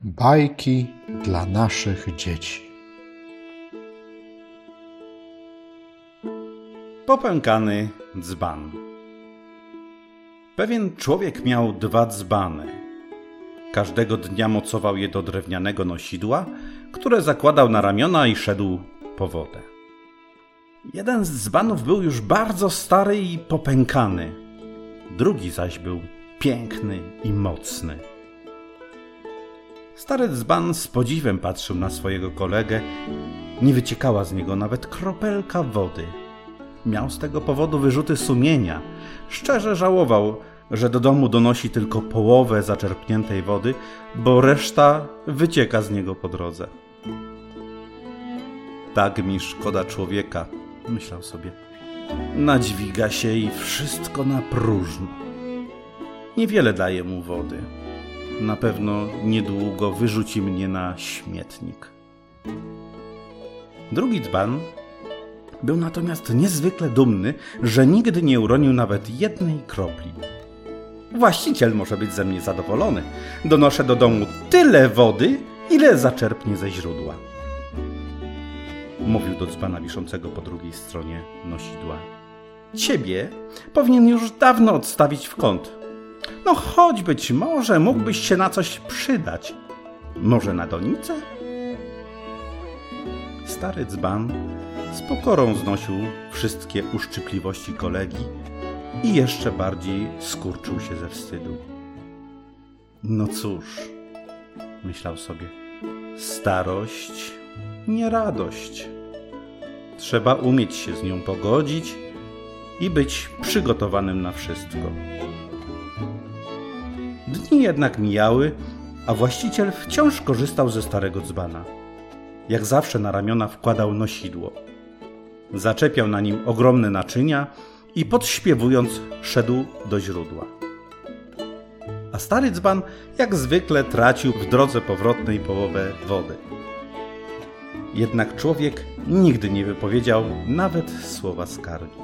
Bajki dla naszych dzieci. Popękany dzban. Pewien człowiek miał dwa dzbany. Każdego dnia mocował je do drewnianego nosidła, które zakładał na ramiona i szedł po wodę. Jeden z dzbanów był już bardzo stary i popękany, drugi zaś był piękny i mocny. Stary dzban z podziwem patrzył na swojego kolegę. Nie wyciekała z niego nawet kropelka wody. Miał z tego powodu wyrzuty sumienia. Szczerze żałował, że do domu donosi tylko połowę zaczerpniętej wody, bo reszta wycieka z niego po drodze. Tak mi szkoda człowieka, myślał sobie. Nadźwiga się i wszystko na próżno. Niewiele daje mu wody na pewno niedługo wyrzuci mnie na śmietnik. Drugi dzban był natomiast niezwykle dumny, że nigdy nie uronił nawet jednej kropli. Właściciel może być ze mnie zadowolony. Donoszę do domu tyle wody, ile zaczerpnie ze źródła. Mówił do dzbana wiszącego po drugiej stronie nosidła. Ciebie powinien już dawno odstawić w kąt. No choć być może mógłbyś się na coś przydać. Może na donicę? Stary dzban z pokorą znosił wszystkie uszczypliwości kolegi i jeszcze bardziej skurczył się ze wstydu. No cóż, myślał sobie, starość nie radość. Trzeba umieć się z nią pogodzić i być przygotowanym na wszystko. Dni jednak mijały, a właściciel wciąż korzystał ze starego dzbana. Jak zawsze na ramiona wkładał nosidło. Zaczepiał na nim ogromne naczynia i podśpiewując szedł do źródła. A stary dzban jak zwykle tracił w drodze powrotnej połowę wody. Jednak człowiek nigdy nie wypowiedział nawet słowa skargi.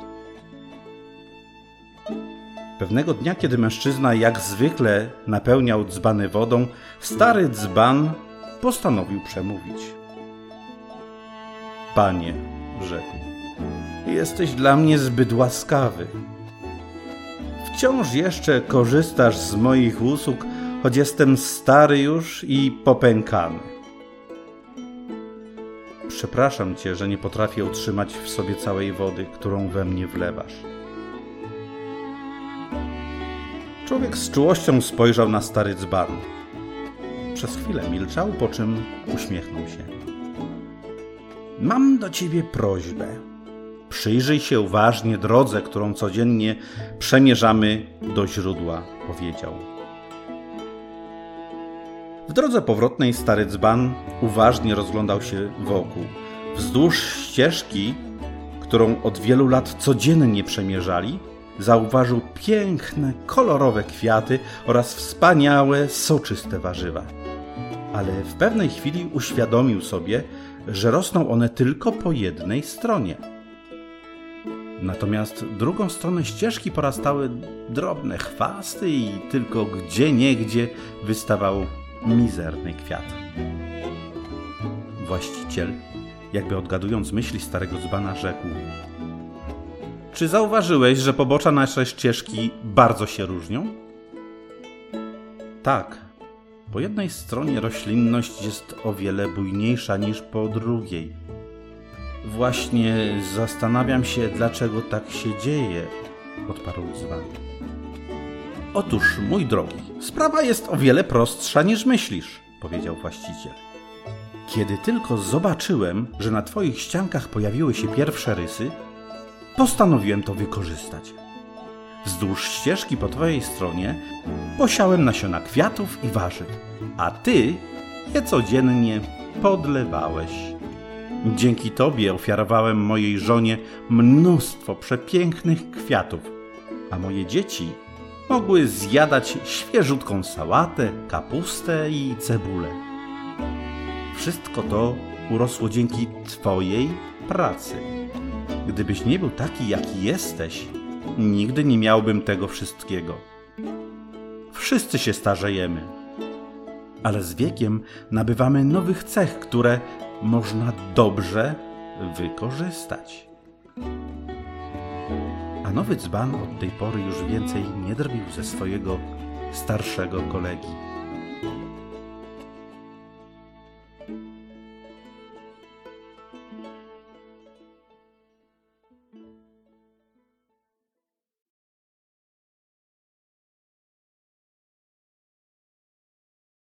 Pewnego dnia, kiedy mężczyzna jak zwykle napełniał dzbany wodą, stary dzban postanowił przemówić. Panie, rzekł, jesteś dla mnie zbyt łaskawy. Wciąż jeszcze korzystasz z moich usług, choć jestem stary już i popękany. Przepraszam cię, że nie potrafię utrzymać w sobie całej wody, którą we mnie wlewasz. Człowiek z czułością spojrzał na stary dzban. Przez chwilę milczał, po czym uśmiechnął się. Mam do ciebie prośbę. Przyjrzyj się uważnie drodze, którą codziennie przemierzamy do źródła, powiedział. W drodze powrotnej stary dzban uważnie rozglądał się wokół. Wzdłuż ścieżki, którą od wielu lat codziennie przemierzali, zauważył piękne, kolorowe kwiaty oraz wspaniałe, soczyste warzywa. Ale w pewnej chwili uświadomił sobie, że rosną one tylko po jednej stronie. Natomiast drugą stronę ścieżki porastały drobne chwasty i tylko gdzie niegdzie wystawał mizerny kwiat. Właściciel, jakby odgadując myśli starego dzbana, rzekł: czy zauważyłeś, że pobocza naszej ścieżki bardzo się różnią? Tak. Po jednej stronie roślinność jest o wiele bujniejsza niż po drugiej. Właśnie zastanawiam się, dlaczego tak się dzieje, odparł dzban. Otóż, mój drogi, sprawa jest o wiele prostsza niż myślisz, powiedział właściciel. Kiedy tylko zobaczyłem, że na twoich ściankach pojawiły się pierwsze rysy, postanowiłem to wykorzystać. Wzdłuż ścieżki po twojej stronie posiałem nasiona kwiatów i warzyw, a ty je codziennie podlewałeś. Dzięki tobie ofiarowałem mojej żonie mnóstwo przepięknych kwiatów, a moje dzieci mogły zjadać świeżutką sałatę, kapustę i cebulę. Wszystko to urosło dzięki twojej pracy. Gdybyś nie był taki, jaki jesteś, nigdy nie miałbym tego wszystkiego. Wszyscy się starzejemy. ale z wiekiem nabywamy nowych cech, które można dobrze wykorzystać. A nowy dzban od tej pory już więcej nie drwił ze swojego starszego kolegi.